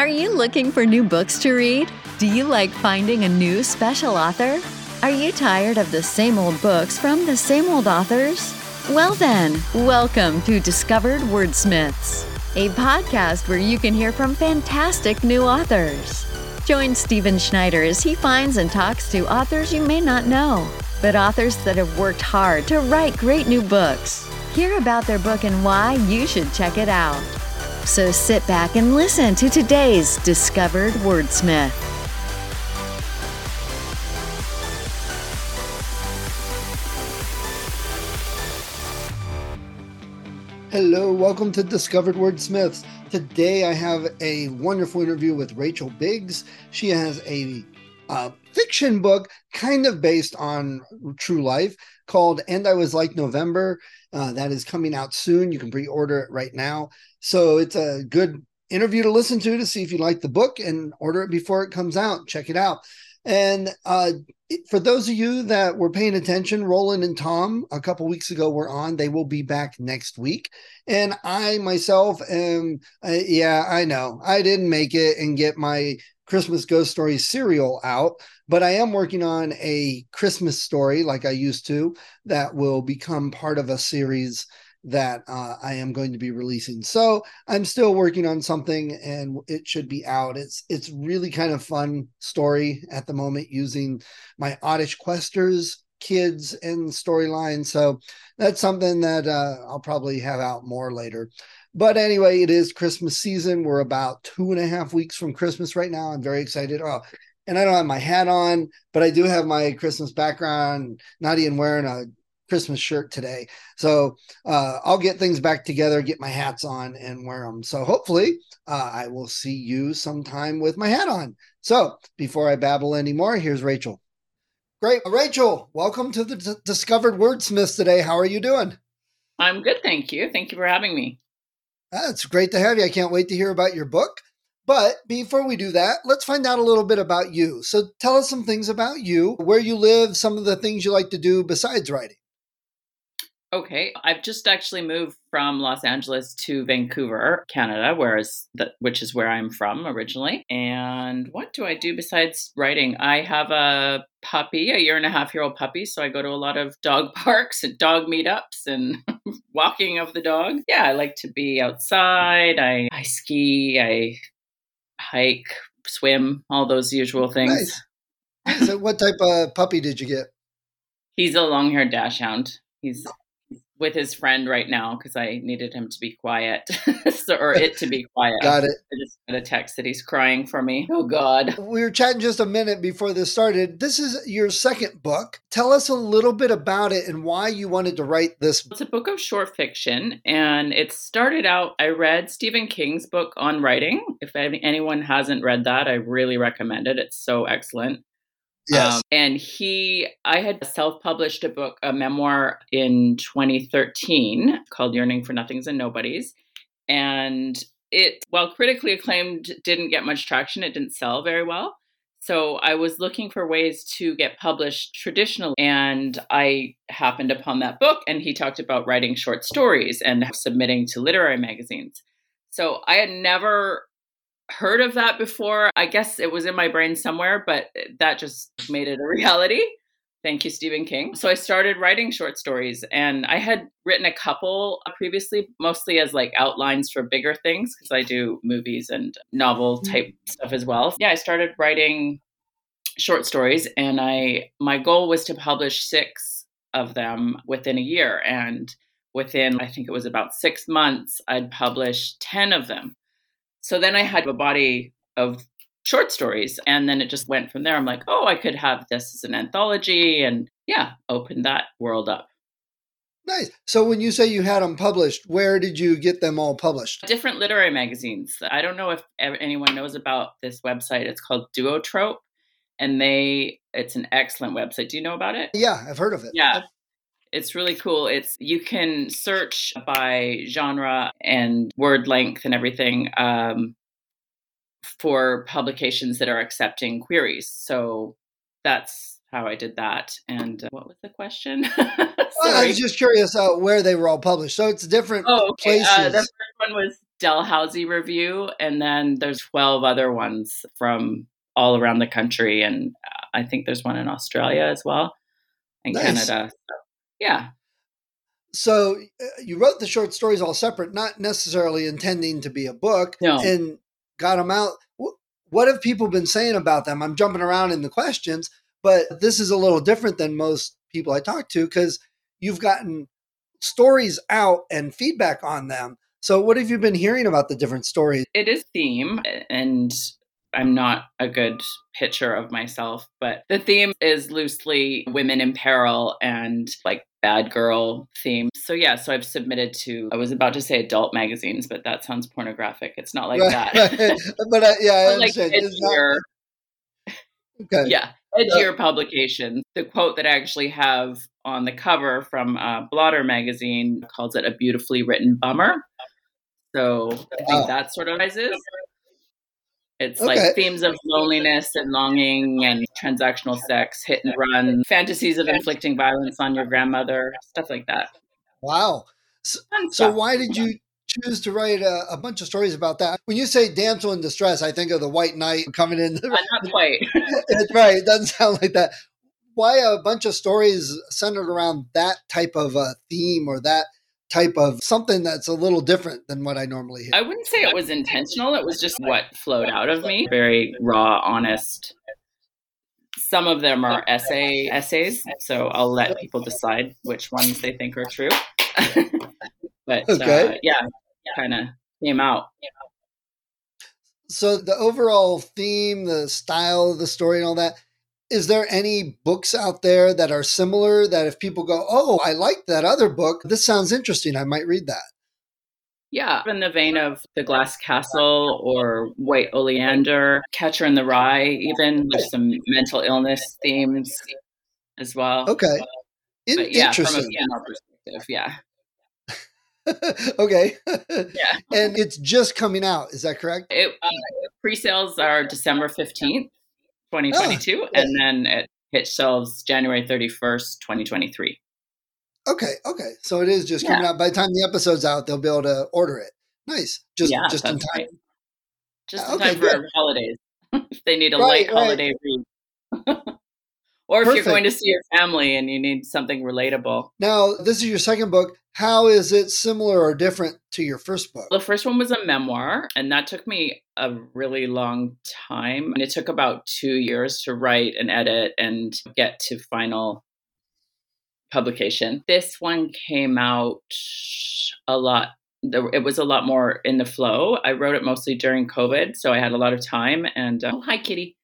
Are you looking for new books to read? Do you like finding a new special author? Are you tired of the same old books from the same old authors? Well, then, welcome to Discovered Wordsmiths, a podcast where you can hear from fantastic new authors. Join Stephen Schneider as he finds and talks to authors you may not know, but authors that have worked hard to write great new books. Hear about their book and why you should check it out. So sit back and listen to today's Discovered Wordsmith. Hello, welcome to Discovered Wordsmiths. Today I have a wonderful interview with Rachael Biggs. She has a uh, fiction book kind of based on true life called And I Was Like November. Uh, that is coming out soon. You can pre order it right now. So it's a good interview to listen to to see if you like the book and order it before it comes out. Check it out. And uh, for those of you that were paying attention, Roland and Tom a couple weeks ago were on. They will be back next week. And I myself am, uh, yeah, I know I didn't make it and get my Christmas Ghost Story serial out, but I am working on a Christmas story like I used to that will become part of a series that uh, I am going to be releasing. So I'm still working on something, and it should be out. It's it's really kind of fun story at the moment using my Oddish Questers kids and storyline. So that's something that uh, I'll probably have out more later. But anyway, it is Christmas season. We're about two and a half weeks from Christmas right now. I'm very excited. Oh, and I don't have my hat on, but I do have my Christmas background. Not even wearing a Christmas shirt today. So uh, I'll get things back together, get my hats on, and wear them. So hopefully, uh, I will see you sometime with my hat on. So before I babble anymore, here's Rachael. Great. Rachael, welcome to the D- Discovered Wordsmiths today. How are you doing? I'm good. Thank you. Thank you for having me. That's great to have you. I can't wait to hear about your book. But before we do that, let's find out a little bit about you. So tell us some things about you, where you live, some of the things you like to do besides writing. Okay, I've just actually moved from Los Angeles to Vancouver, Canada, whereas the, which is where I'm from originally. And what do I do besides writing? I have a puppy, a year and a half year old puppy, so I go to a lot of dog parks and dog meetups and walking of the dog. Yeah, I like to be outside. I, I ski, I hike, swim, all those usual things. Nice. so what type of puppy did you get? He's a long-haired dachshund. He's with his friend right now because I needed him to be quiet, so, or it to be quiet. Got it. I just got a text that he's crying for me. Oh God. We were chatting just a minute before this started. This is your second book. Tell us a little bit about it and why you wanted to write this. It's a book of short fiction, and it started out. I read Stephen King's book on writing. If anyone hasn't read that, I really recommend it. It's so excellent. Yes. Um, and he, I had self published a book, a memoir in 2013 called Yearning for Nothings and Nobodies. And it, while critically acclaimed, didn't get much traction. It didn't sell very well. So I was looking for ways to get published traditionally. And I happened upon that book, and he talked about writing short stories and submitting to literary magazines. So I had never heard of that before. I guess it was in my brain somewhere, but that just made it a reality. Thank you, Stephen King. So I started writing short stories, and I had written a couple previously, mostly as like outlines for bigger things, because I do movies and novel mm. type mm-hmm. stuff as well. Yeah, I started writing short stories, and I my goal was to publish six of them within a year, and within I think it was about six months, I'd published ten of them. So then I had a body of short stories and then it just went from there. I'm like, oh, I could have this as an anthology and yeah, opened that world up. Nice. So when you say you had them published, where did you get them all published? Different literary magazines. I don't know if anyone knows about this website. It's called Duotrope and they it's an excellent website. Do you know about it? Yeah, I've heard of it. Yeah. It's really cool. It's you can search by genre and word length and everything um, for publications that are accepting queries. So that's how I did that. And uh, what was the question? well, I was just curious uh, where they were all published. So it's different oh, okay. places. Uh, the first one was Dalhousie Review, and then there's 12 other ones from all around the country. And uh, I think there's one in Australia as well, and nice. Canada. So, yeah. So uh, you wrote the short stories all separate, not necessarily intending to be a book, no. and got them out. What have people been saying about them? I'm jumping around in the questions, but this is a little different than most people I talk to because you've gotten stories out and feedback on them. So, what have you been hearing about the different stories? It is theme, and I'm not a good picture of myself, but the theme is loosely women in peril and like bad girl theme. So yeah, so I've submitted to I was about to say adult magazines, but that sounds pornographic. It's not like that. but uh, yeah, I understand. Like edgier, okay. Yeah, edgier publications. The quote that I actually have on the cover from uh, Blotter magazine calls it a beautifully written bummer. So I think that sort of rises. It's okay. like themes of loneliness and longing and transactional sex, hit and run, fantasies of inflicting violence on your grandmother, stuff like that. Wow. So, so why did you choose to write a, a, bunch of stories about that? When you say damsel in distress, I think of the White Knight coming in. Uh, not quite. That's right. It doesn't sound like that. Why a bunch of stories centered around that type of a theme or that type of something that's a little different than what I normally hear. I wouldn't say it was intentional. It was just what flowed out of me. Very raw, honest. Some of them are essay essays, so I'll let people decide which ones they think are true. but uh, okay. uh, yeah, kind of came out. So the overall theme, the style of the story, and all that is there any books out there that are similar that if people go, oh, I like that other book, this sounds interesting, I might read that? Yeah, in the vein of The Glass Castle or White Oleander, Catcher in the Rye, even there's some mental illness themes as well. Okay. In- yeah, interesting. From a female perspective, yeah. okay. yeah. And it's just coming out, is that correct? It, uh, pre-sales are December 15th. 2022, oh, and then it hit shelves January 31st, 2023. Okay, okay. So it is just coming out. By the time the episode's out, they'll be able to order it. Nice. Just yeah, just in time. Right. Just in okay, time good. for holidays. if they need a right, light right. holiday read. or if Perfect. you're going to see your family and you need something relatable. Now, this is your second book. How is it similar or different to your first book? The first one was a memoir, and that took me a really long time. And it took about two years to write and edit and get to final publication. This one came out a lot. It was a lot more in the flow. I wrote it mostly during COVID, so I had a lot of time. And uh, oh, hi, Kitty.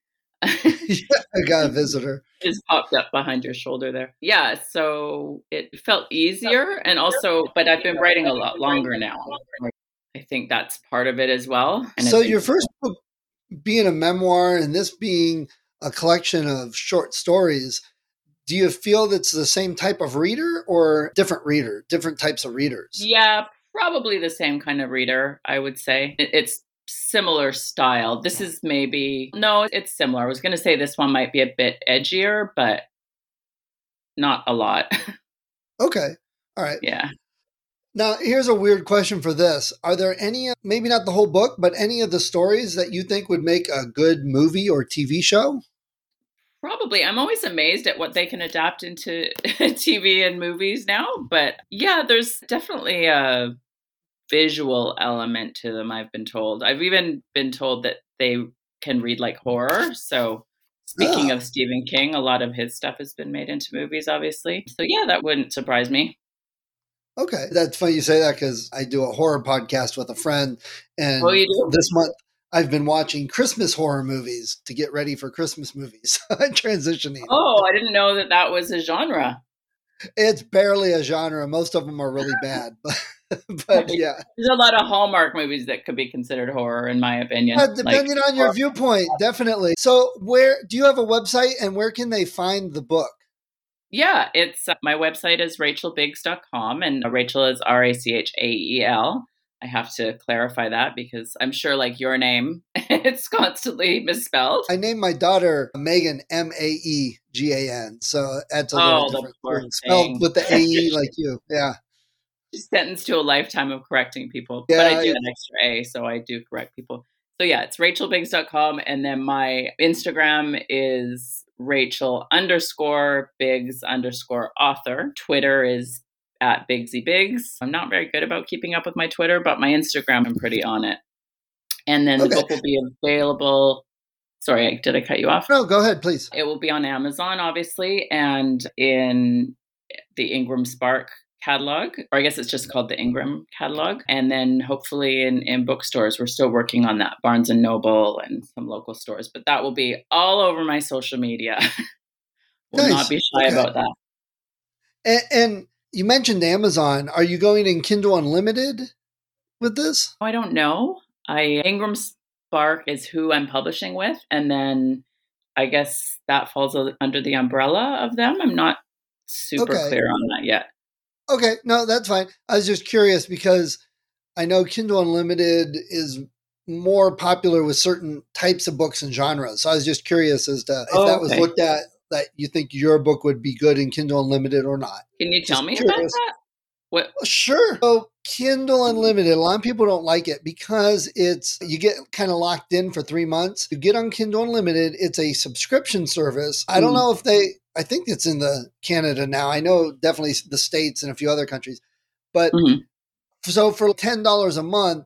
Yeah, I got a visitor. Just popped up behind your shoulder there. Yeah, so it felt easier, and also, but I've been writing a lot longer now. I think that's part of it as well. And so your first book being a memoir, and this being a collection of short stories, do you feel that's the same type of reader or different reader, different types of readers? Yeah, probably the same kind of reader, I would say. It's similar style. This is maybe, no, it's similar. I was going to say this one might be a bit edgier, but not a lot. okay. All right. Yeah. Now, here's a weird question for this. Are there any, maybe not the whole book, but any of the stories that you think would make a good movie or TV show? Probably. I'm always amazed at what they can adapt into TV and movies now. But yeah, there's definitely a visual element to them, I've been told. I've even been told that they can read like horror. So, speaking oh. of Stephen King, a lot of his stuff has been made into movies, obviously. So, yeah, that wouldn't surprise me. Okay. That's funny you say that because I do a horror podcast with a friend. Oh, and oh, you do? this month, I've been watching Christmas horror movies to get ready for Christmas movies. I'm Transitioning. Oh, I didn't know that that was a genre. It's barely a genre. Most of them are really bad, but but yeah, there's a lot of Hallmark movies that could be considered horror, in my opinion. Uh, depending like, on your viewpoint, definitely. So, where do you have a website, and where can they find the book? Yeah, it's uh, my website is rachaelbiggs.com, and Rachael is R A C H A E L. I have to clarify that because I'm sure, like your name, it's constantly misspelled. I named my daughter Maegan M A E G A N, so that's a little oh, different. Spelled with the A E like you, yeah. She's sentenced to a lifetime of correcting people. Yeah, but I do an extra A, so I do correct people. So yeah, it's rachaelbiggs.com. And then my Instagram is Rachael underscore Biggs underscore author. Twitter is at Bigsy Biggs. I'm not very good about keeping up with my Twitter, but my Instagram, I'm pretty on it. And then Okay. the book will be available. Sorry, did I cut you off? No, go ahead, please. It will be on Amazon, obviously, and in the Ingram Spark catalog, or I guess it's just called the Ingram catalog. And then hopefully in, in bookstores, we're still working on that, Barnes and Noble and some local stores, but that will be all over my social media. will Nice. not be shy Okay. about that. And, and you mentioned Amazon. Are you going in Kindle Unlimited with this? Oh, I don't know. I Ingram Spark is who I'm publishing with, and then I guess that falls under the umbrella of them. I'm not super Okay. clear on that yet. Okay, no, that's fine. I was just curious because I know Kindle Unlimited is more popular with certain types of books and genres. So I was just curious as to if Oh, that was okay. looked at that you think your book would be good in Kindle Unlimited or not. Can you tell Just me about that? What? Well, sure. So Kindle Unlimited, a lot of people don't like it because it's you get kind of locked in for three months. You get on Kindle Unlimited, it's a subscription service. I don't Mm. know if they I think it's in the Canada now. I know definitely the States and a few other countries. But Mhm. so for ten dollars a month,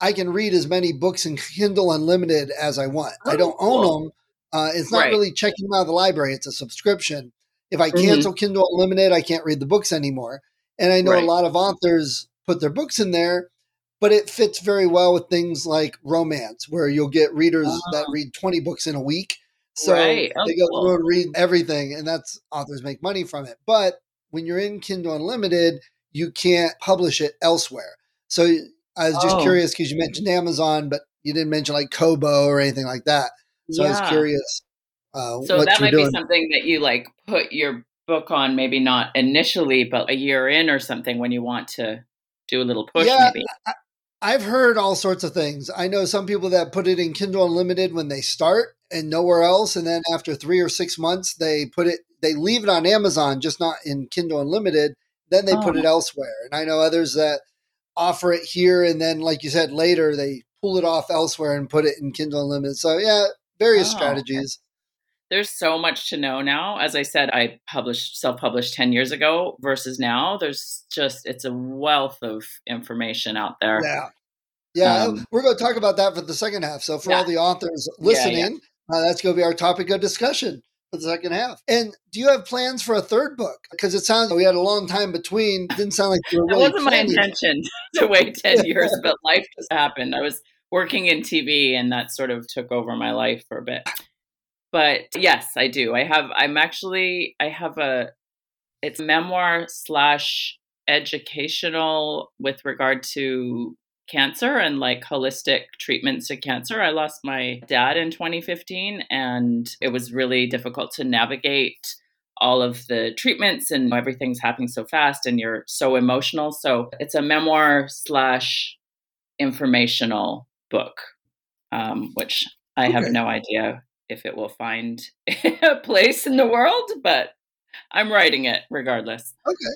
I can read as many books in Kindle Unlimited as I want. I Oh, don't own cool. them. Uh, it's not Right. really checking them out of the library. It's a subscription. If I Mhm. cancel Kindle Unlimited, I can't read the books anymore. And I know Right. a lot of authors put their books in there, but it fits very well with things like romance, where you'll get readers that Oh. read 20 books in a week. So Right. Oh, they go cool. through and read everything, and that's authors make money from it. But when you're in Kindle Unlimited, you can't publish it elsewhere. So I was just Oh. curious because you mentioned Amazon, but you didn't mention like Kobo or anything like that. So I was curious uh, So that might doing. be something that you like put your book on, maybe not initially, but a year in or something when you want to do a little push, Yeah, maybe. I've heard all sorts of things. I know some people that put it in Kindle Unlimited when they start and nowhere else, and then after three or six months, they put it, they leave it on Amazon, just not in Kindle Unlimited. Then they put Oh. it elsewhere. And I know others that offer it here, and then, like you said, later they pull it off elsewhere and put it in Kindle Unlimited. So yeah, various Oh, okay. strategies. There's so much to know now. As I said, I published self-published 10 years ago versus now. There's just it's a wealth of information out there. Yeah. Yeah, Um, we're going to talk about that for the second half. So, for Yeah. all the authors Yeah, listening, Uh, that's going to be our topic of discussion for the second half. And do you have plans for a third book? Because it sounds like we had a long time between. Didn't sound like you were That really. wasn't my intention to wait 10 years, but life just happened. I was working in TV and that sort of took over my life for a bit. But yes, I do. I have, I'm actually, I have a, it's memoir slash educational with regard to cancer and like holistic treatments to cancer. I lost my dad in 2015 and it was really difficult to navigate all of the treatments and everything's happening so fast and you're so emotional. So it's a memoir slash informational book, um, which I have no idea if it will find a place in the world, but I'm writing it regardless. Okay,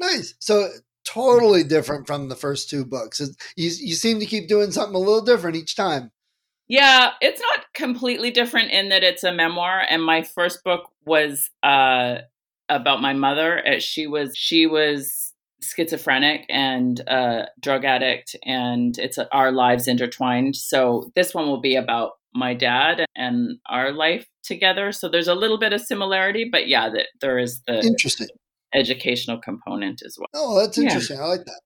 nice. So totally different from the first two books. You you seem to keep doing something a little different each time. Yeah, it's not completely different in that it's a memoir and my first book was uh about my mother. She was she was schizophrenic and a drug addict and it's our lives intertwined. So this one will be about my dad and our life together. So there's a little bit of similarity, but yeah, that there is the Interesting. educational component as well. Oh, that's Yeah. interesting. I like that.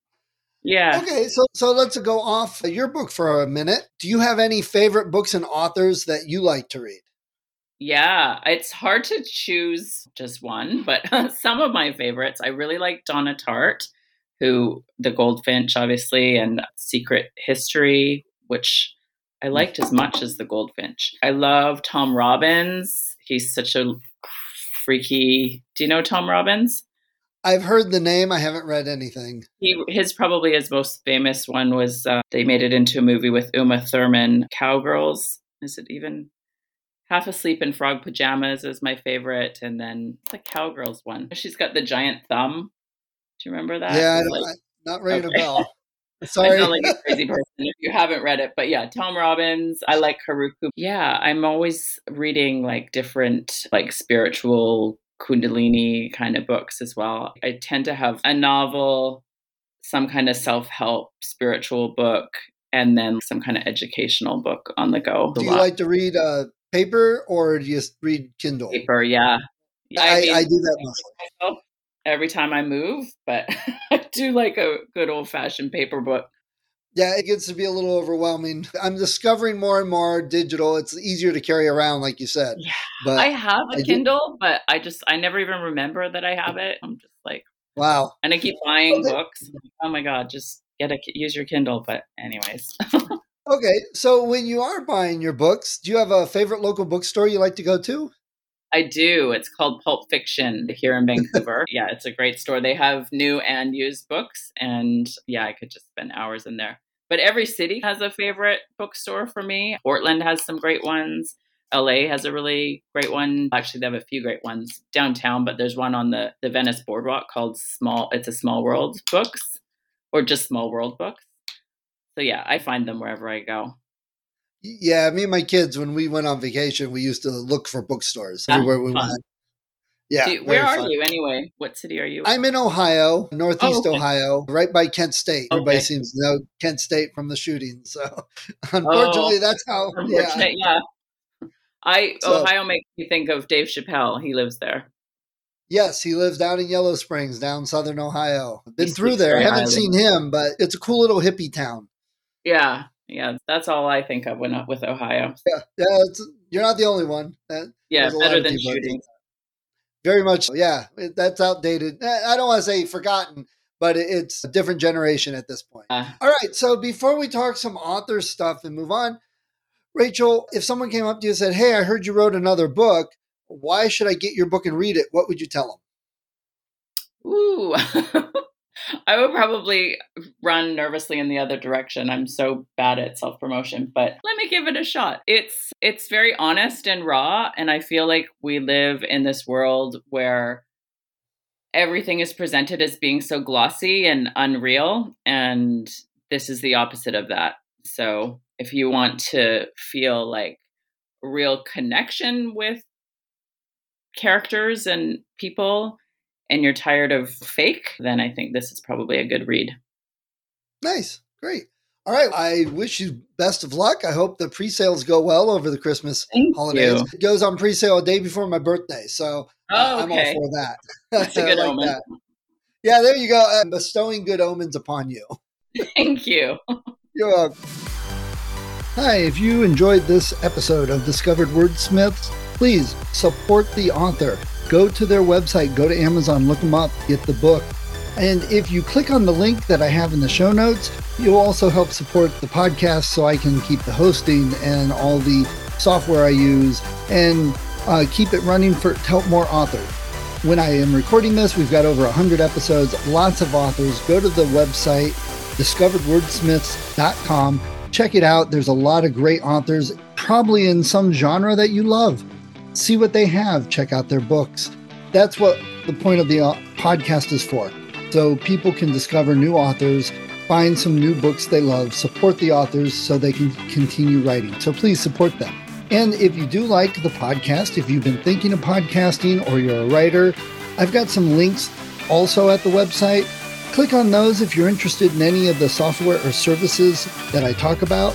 Yeah. Okay, so so let's go off your book for a minute. Do you have any favorite books and authors that you like to read? Yeah, it's hard to choose just one, but some of my favorites. I really like Donna Tartt, who the Goldfinch, obviously, and Secret History, which I liked as much as the Goldfinch. I love Tom Robbins. He's such a freaky. Do you know Tom Robbins? I've heard the name. I haven't read anything. He his probably his most famous one was uh, they made it into a movie with Uma Thurman. Cowgirls. Is it even? Half Asleep in Frog Pajamas is my favorite, and then the Cowgirls one. She's got the giant thumb. Do you remember that? yeah, I like- not ringing Okay. a bell. I Sorry. sound like a crazy person if you haven't read it. But yeah, Tom Robbins. I like Haruki. Yeah, I'm always reading like different like spiritual kundalini kind of books as well. I tend to have a novel, some kind of self-help spiritual book, and then some kind of educational book on the go. do you like to read uh, paper or do you just read Kindle? paper? Yeah. Yeah, I, mean, I do that myself every time I move, but I do like a good old-fashioned paper book. Yeah, it gets to be a little overwhelming. I'm discovering more and more digital. It's easier to carry around, like you said. Yeah. But I have I a do- Kindle, but I just I never even remember that I have it. I'm just like, wow. and I keep buying Okay. books. Oh my god, just get a use your Kindle. But anyways, Okay, so when you are buying your books, do you have a favorite local bookstore you like to go to? I do. It's called Pulp Fiction here in Vancouver. yeah, it's a great store. They have new and used books, and yeah, I could just spend hours in there. But every city has a favorite bookstore for me. Portland has some great ones. LA has a really great one. Actually, they have a few great ones downtown, but there's one on the, the Venice boardwalk called Small It's a Small World Books or just Small World Books. So yeah, I find them wherever I go. Yeah, me and my kids, when we went on vacation, we used to look for bookstores Ah, everywhere we fun. went. Yeah. You- where are fun. you anyway? What city are you? I'm in Ohio, Northeast Oh, okay. Ohio, right by Kent State. Everybody seems to know Kent State from the shooting. So unfortunately, that's how. Yeah. Unfortunate, yeah. I So- Ohio makes me think of Dave Chappelle. He lives there. Yes, he lives down in Yellow Springs, down southern Ohio. Been He through there. I haven't highly. seen him, but it's a cool little hippie town. Yeah, yeah. That's all I think of when I with Ohio. Yeah, yeah. You're not the only one. That- Yeah, There's a lot better than shooting. very much. Yeah, that's outdated. Eh, I don't want to say forgotten, but it- it's a different generation at this point. Uh, All right. So before we talk some author stuff and move on, Rachael, if someone came up to you and said, "Hey, I heard you wrote another book. Why should I get your book and read it?" What would you tell them? ooh, I would probably run nervously in the other direction. I'm so bad at self promotion, but let me give it a shot. It's it's very honest and raw, and I feel like we live in this world where everything is presented as being so glossy and unreal and this is the opposite of that so if you want to feel like real connection with characters and people and you're tired of fake then i think this is probably a good read Nice, great. All right. I wish you best of luck. I hope the pre-sales go well over the Christmas thank holidays. you It goes on pre-sale a day before my birthday, so oh I'm all for that. that's a good like omen that. Yeah, there you go. I'm bestowing good omens upon you. thank you You're welcome. Hi, if you enjoyed this episode of Discovered Wordsmiths, please support the author. Go to their website, go to Amazon, look them up, get the book. And if you click on the link that I have in the show notes, you'll also help support the podcast so I can keep the hosting and all the software I use and uh, keep it running for to help more authors. When I am recording this, we've got over 100 episodes, lots of authors. Go to the website, discoveredwordsmiths.com. Check it out. There's a lot of great authors, probably in some genre that you love. See what they have, check out their books. That's what the point of the uh, podcast is for. So people can discover new authors, find some new books they love, support the authors so they can continue writing. So please support them. And if you do like the podcast, if you've been thinking of podcasting or you're a writer, I've got some links also at the website. Click on those if you're interested in any of the software or services that I talk about.